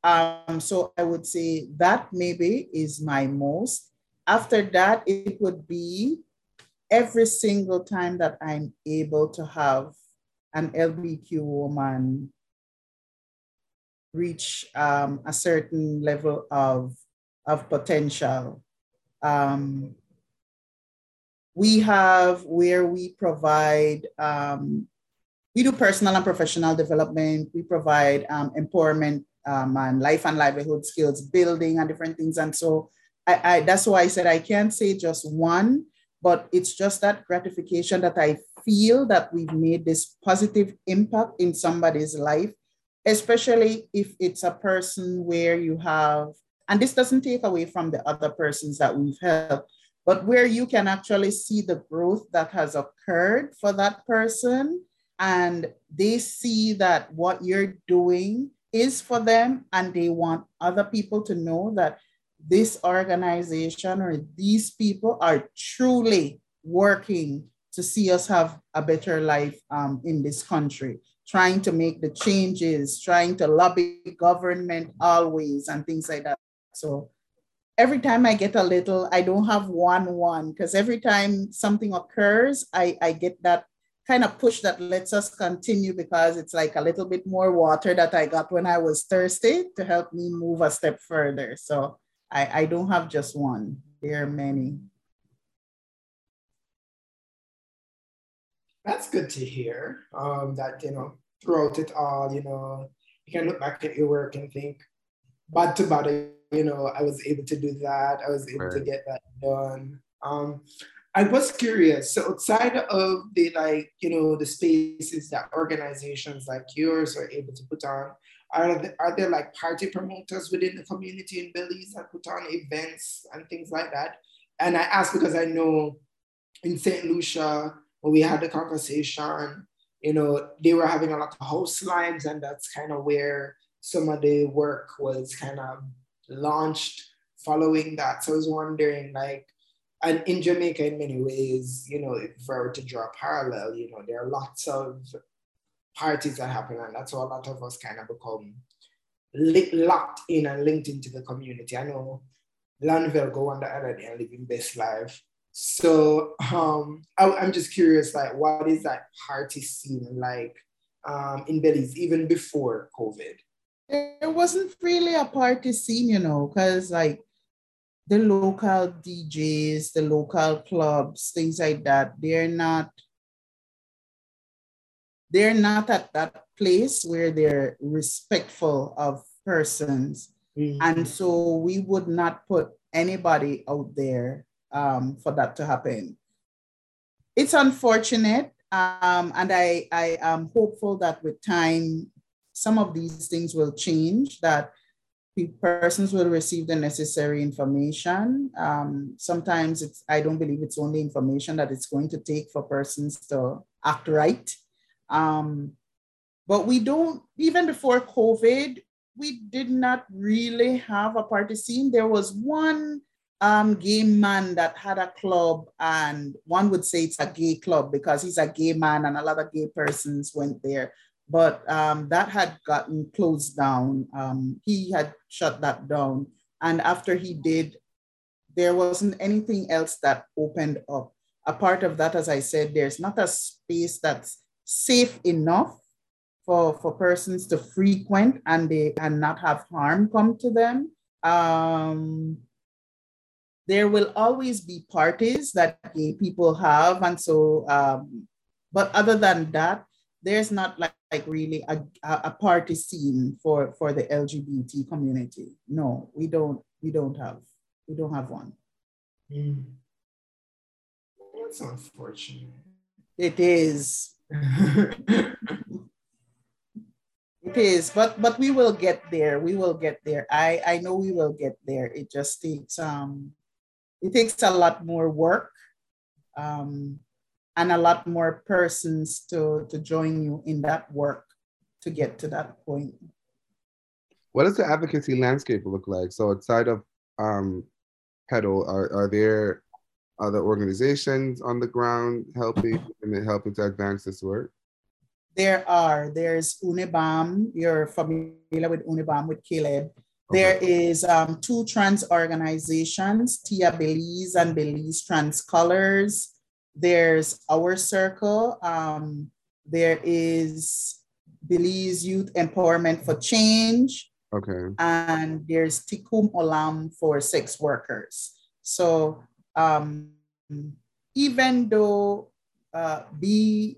Um, so I would say that maybe is my most. After that, it would be every single time that I'm able to have an LBQ woman reach um, a certain level of, of potential. Um, we have where we provide, um, we do personal and professional development. We provide um, empowerment um, and life and livelihood skills building and different things. And so I, I, that's why I said I can't say just one, but it's just that gratification that I feel that we've made this positive impact in somebody's life especially if it's a person where you have, and this doesn't take away from the other persons that we've helped, but where you can actually see the growth that has occurred for that person and they see that what you're doing is for them and they want other people to know that this organization or these people are truly working to see us have a better life um, in this country trying to make the changes, trying to lobby government always and things like that. So every time I get a little, I don't have one one because every time something occurs, I, I get that kind of push that lets us continue because it's like a little bit more water that I got when I was thirsty to help me move a step further. So I, I don't have just one, there are many. That's good to hear. Um, that you know, throughout it all, you know, you can look back at your work and think, bad to bad, you know, I was able to do that. I was able right. to get that done. Um, I was curious. So outside of the like, you know, the spaces that organizations like yours are able to put on, are there, are there like party promoters within the community in Belize that put on events and things like that? And I ask because I know in St. Lucia, when we had the conversation, you know, they were having a lot of house lives, and that's kind of where some of the work was kind of launched following that. So I was wondering, like, and in Jamaica, in many ways, you know, if I were to draw a parallel, you know, there are lots of parties that happen, and that's how a lot of us kind of become li- locked in and linked into the community. I know Lanville go on the other day and living best life. So um, I, am just curious, like, what is that party scene like um, in Belize, even before COVID? There wasn't really a party scene, you know, because like the local DJs, the local clubs, things like that, they're not they're not at that place where they're respectful of persons. Mm-hmm. And so we would not put anybody out there um, for that to happen. It's unfortunate. Um, and I, I am hopeful that with time, some of these things will change, that persons will receive the necessary information. Um, sometimes it's, I don't believe it's only information that it's going to take for persons to act right. Um, but we don't, even before COVID, we did not really have a party scene. There was one um, gay man that had a club, and one would say it's a gay club because he's a gay man, and a lot of gay persons went there. But um, that had gotten closed down. Um, he had shut that down. And after he did, there wasn't anything else that opened up. A part of that, as I said, there's not a space that's safe enough for, for persons to frequent and they and not have harm come to them. Um, there will always be parties that gay people have. And so, um, but other than that, there's not like, like really a, a party scene for, for the LGBT community. No, we don't, we don't have, we don't have one. Mm. That's unfortunate. It is. It is, but but we will get there. We will get there. I I know we will get there. It just takes um, it takes a lot more work, um, and a lot more persons to to join you in that work to get to that point. What does the advocacy landscape look like? So outside of um, Petal, are are there other organizations on the ground helping and helping to advance this work? There are. There's Unibam. You're familiar with Unibam with Caleb. There is um, two trans organizations, Tia Belize and Belize Trans Colors. There's Our Circle. Um, there is Belize Youth Empowerment for Change. Okay. And there's Tikkun Olam for sex workers. So um, even though uh, B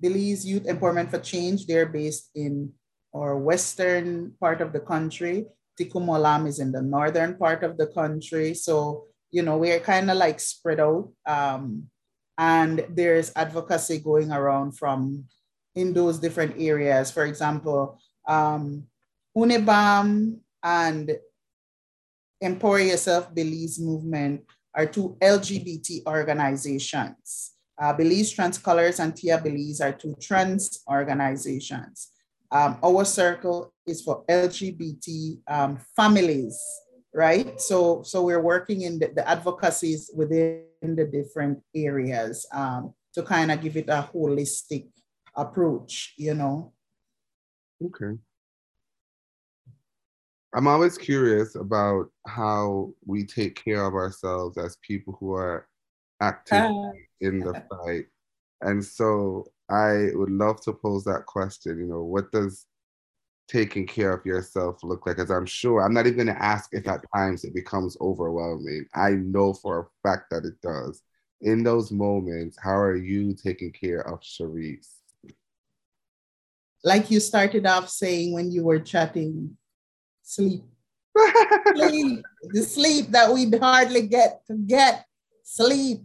Belize Youth Empowerment for Change, they're based in our western part of the country. Tikkun Olam is in the northern part of the country. So, you know, we're kind of like spread out. Um, and there's advocacy going around from in those different areas. For example, um, Unibam and Empower Yourself Belize Movement are two LGBT organizations. Uh, Belize Trans Colors and Tia Belize are two trans organizations. Um, our circle is for LGBT um, families, right? So, so we're working in the, the advocacies within the different areas um, to kind of give it a holistic approach, you know? Okay. I'm always curious about how we take care of ourselves as people who are active uh, in the fight. And so I would love to pose that question, you know, what does taking care of yourself look like? As I'm sure, I'm not even gonna ask if at times it becomes overwhelming. I know for a fact that it does. In those moments, how are you taking care of Cherise? Like you started off saying when you were chatting, sleep. sleep. The sleep that we hardly get to get. Sleep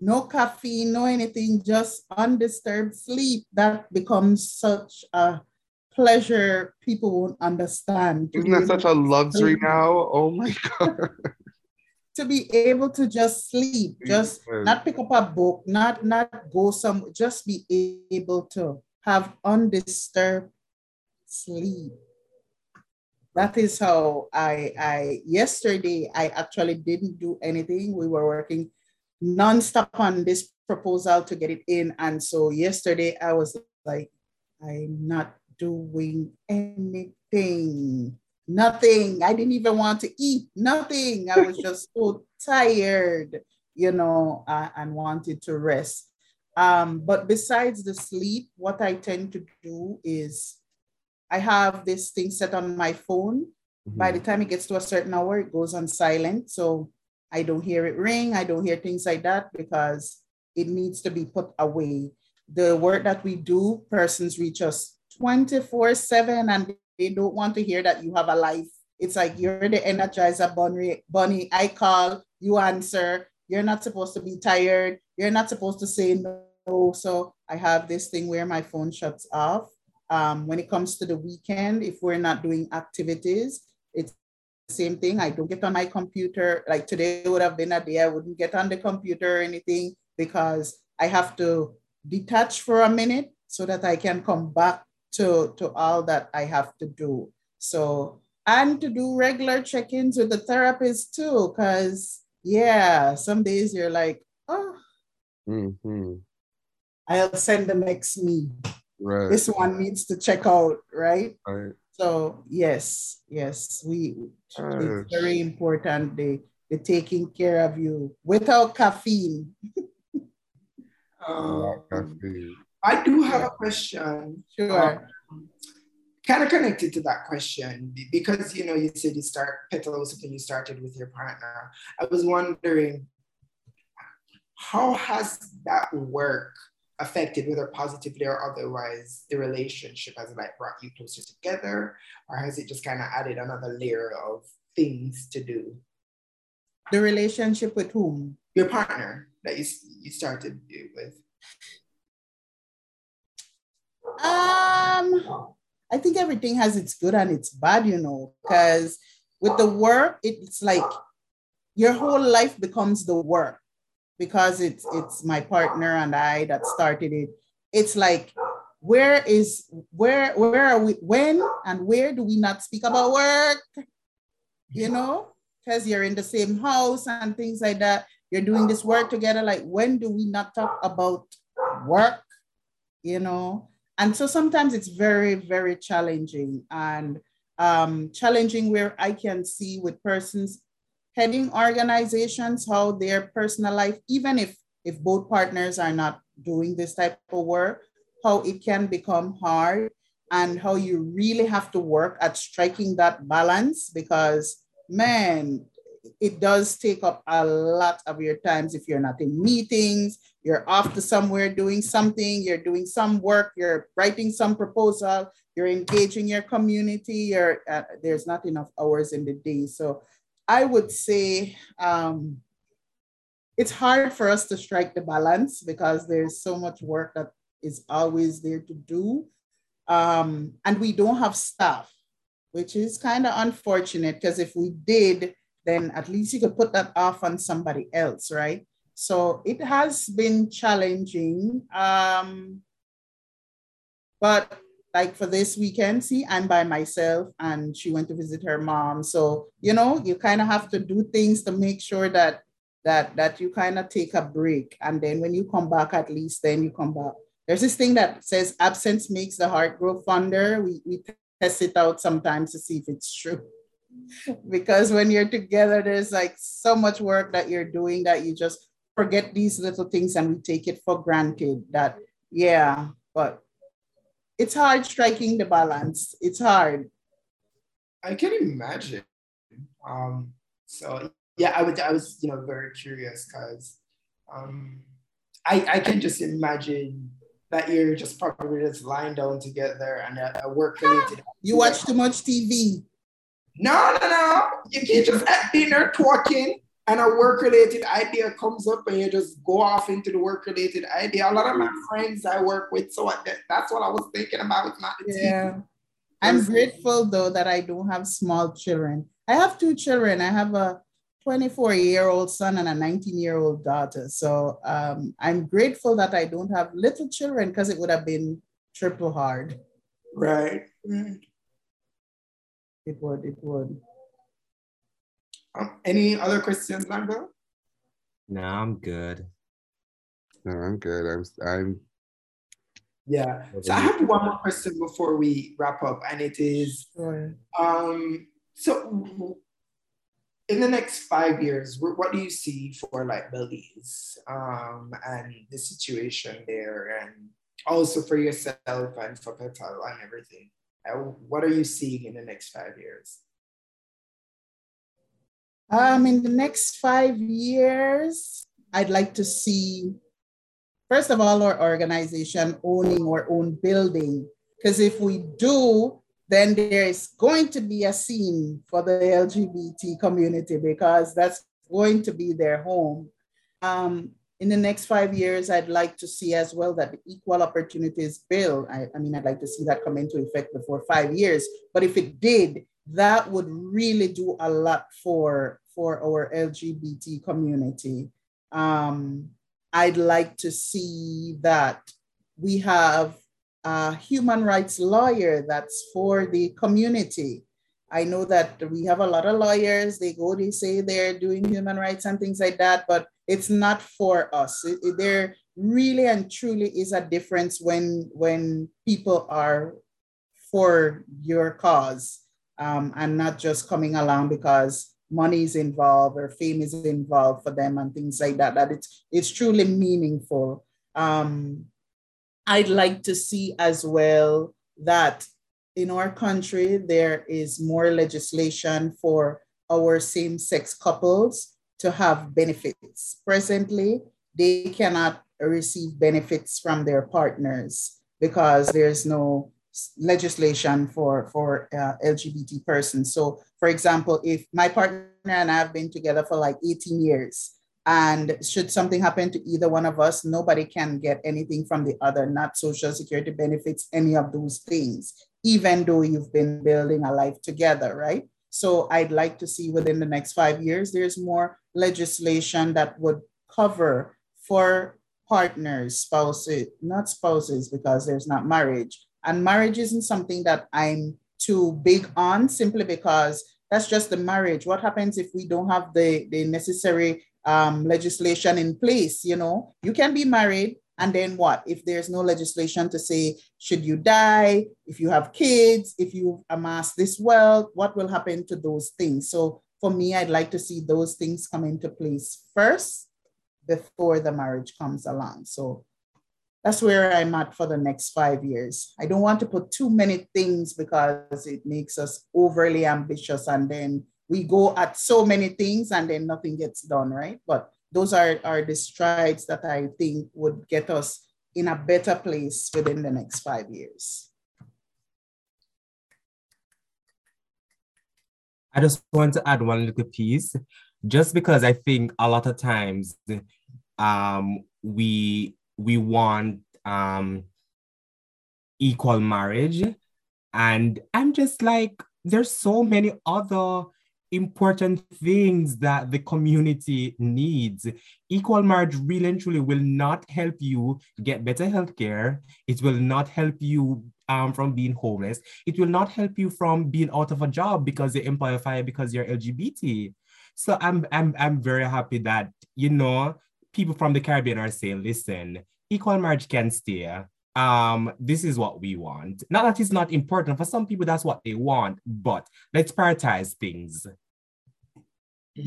no caffeine, no anything, just undisturbed sleep. That becomes such a pleasure people won't understand. Isn't that such a luxury sleep. now? Oh my God. to be able to just sleep, just not pick up a book, not not go some, just be able to have undisturbed sleep. That is how I I yesterday I actually didn't do anything. We were working nonstop on this proposal to get it in. And so yesterday I was like, I'm not doing anything, nothing. I didn't even want to eat, nothing. I was just so tired, you know, uh, and wanted to rest. Um, but besides the sleep, what I tend to do is I have this thing set on my phone. Mm-hmm. By the time it gets to a certain hour, it goes on silent. So I don't hear it ring. I don't hear things like that because it needs to be put away. The work that we do, persons reach us 24 7 and they don't want to hear that you have a life It's like you're the energizer bunny, bunny. I call, you answer. You're not supposed to be tired. You're not supposed to say no. So I have this thing where my phone shuts off. Um, when it comes to the weekend, if we're not doing activities, it's the same thing. I don't get on my computer. Like today would have been a day I wouldn't get on the computer or anything because I have to detach for a minute so that I can come back to, to all that I have to do. So and to do regular check-ins with the therapist too because yeah some days you're like oh. Mm-hmm. i'll send the next me. Right. This one needs to check out right? Right. So yes yes we it's very important the the taking care of you without caffeine. Um, caffeine. I do have a question. Sure. Um, kind of connected to that question because you know you said you start when you started with your partner. I was wondering how has that work affected whether positively or otherwise the relationship? Has it like brought you closer together or has it just kind of added another layer of things to do? The relationship with whom? Your partner that you, you started with um I think everything has its good and its bad, you know, because with the work, it's like your whole life becomes the work because it's it's my partner and I that started it. It's like where is where where are we when and where do we not speak about work? You know, because you're in the same house and things like that. You're doing this work together. Like when do we not talk about work? You know, and so sometimes it's very, very challenging. And um, challenging where I can see with persons heading organizations how their personal life, even if if both partners are not doing this type of work, how it can become hard and how you really have to work at striking that balance because man it does take up a lot of your times if you're not in meetings, you're off to somewhere doing something, you're doing some work, you're writing some proposal, you're engaging your community, you're, uh, there's not enough hours in the day. So I would say um, it's hard for us to strike the balance because there's so much work that is always there to do. Um, and we don't have staff, which is kind of unfortunate because if we did, then at least you could put that off on somebody else, right? So it has been challenging. Um, but like for this weekend, see, I'm by myself and she went to visit her mom. So, you know, you kind of have to do things to make sure that that that you kind of take a break. And then when you come back, at least then you come back. There's this thing that says absence makes the heart grow fonder. We, we test it out sometimes to see if it's true because when you're together, there's like so much work that you're doing that you just forget these little things and we take it for granted that, yeah, but it's hard striking the balance. It's hard. I can imagine. Um, so yeah, I would I was, you know, very curious because um I, I can just imagine that you're just probably just lying down together and a, a work related. You watch too much TV. No, no, no. You can just at dinner talking and a work related idea comes up and you just go off into the work related idea. A lot of my friends I work with, so that's what I was thinking about. It's not the yeah. I'm grateful though that I don't have small children. I have two children. I have a 24 year old son and a 19 year old daughter. So um, I'm grateful that I don't have little children because it would have been triple hard. Right. right. It would, it would. Um, any other questions, Lando? No, I'm good. No, I'm good. I'm I'm yeah. So I have one more question before we wrap up, and it is um so in the next five years, what do you see for like Belize um, and the situation there, and also for yourself and for Petal and everything? What are you seeing in the next five years? Um, in the next five years, I'd like to see, first of all, our organization owning our own building. Because if we do, then there's going to be a scene for the LGBT community because that's going to be their home. Um, in the next five years, I'd like to see as well that the Equal Opportunities Bill, I, I mean, I'd like to see that come into effect before five years. But if it did, that would really do a lot for, for our LGBT community. Um, I'd like to see that we have a human rights lawyer that's for the community. I know that we have a lot of lawyers, they go, they say they're doing human rights and things like that, but it's not for us. It, there really and truly is a difference when, when people are for your cause um, and not just coming along because money is involved or fame is involved for them and things like that, that it's, it's truly meaningful. Um, I'd like to see as well that in our country, there is more legislation for our same sex couples to have benefits. Presently, they cannot receive benefits from their partners because there's no legislation for, for uh, LGBT persons. So, for example, if my partner and I have been together for like 18 years, and should something happen to either one of us, nobody can get anything from the other, not social security benefits, any of those things, even though you've been building a life together, right? So I'd like to see within the next five years, there's more legislation that would cover for partners, spouses, not spouses, because there's not marriage. And marriage isn't something that I'm too big on simply because that's just the marriage. What happens if we don't have the, the necessary um, legislation in place. You know, you can be married, and then what? If there's no legislation to say, should you die, if you have kids, if you amass this wealth, what will happen to those things? So for me, I'd like to see those things come into place first before the marriage comes along. So that's where I'm at for the next five years. I don't want to put too many things because it makes us overly ambitious and then we go at so many things and then nothing gets done, right? But those are, are the strides that I think would get us in a better place within the next five years. I just want to add one little piece, just because I think a lot of times um, we we want um, equal marriage, and I'm just like, there's so many other important things that the community needs. Equal marriage really and truly will not help you get better health care. It will not help you um, from being homeless. It will not help you from being out of a job because the employer fired because you're LGBT. So I'm, I'm, I'm very happy that, you know, people from the Caribbean are saying, listen, equal marriage can stay um this is what we want. Not that it's not important. For some people that's what they want but let's prioritize things.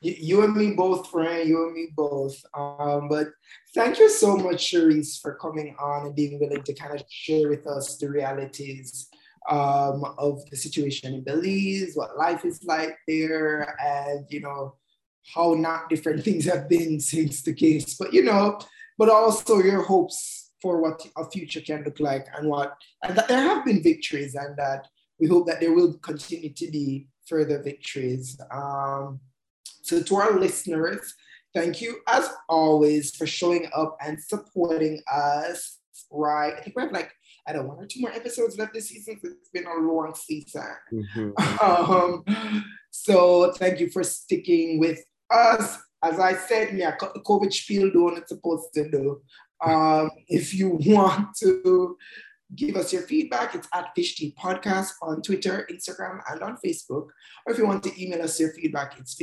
You and me both friend you and me both. Um but thank you so much Cherise for coming on and being willing to kind of share with us the realities um, of the situation in Belize, what life is like there, and you know how not different things have been since the case. But you know, but also your hopes for what a future can look like and what and that there have been victories and that we hope that there will continue to be further victories. Um, so to our listeners, thank you as always for showing up and supporting us. Right, I think we have like I don't know one or two more episodes left this season. So it's been a long season. Mm-hmm. um, so thank you for sticking with us as I said, me, a COVID spiel doing it's supposed to do. Um, if you want to give us your feedback, it's at Fish Tea Podcast on Twitter, Instagram, and on Facebook. Or if you want to email us your feedback, it's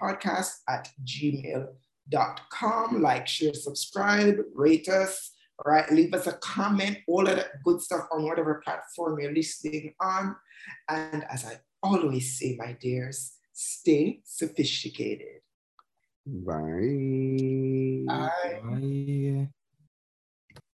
Podcast at gmail.com. Like, share, subscribe, rate us, right? Leave us a comment, all of that good stuff on whatever platform you're listening on. And as I always say, my dears, stay sophisticated. Bye. Bye. Bye.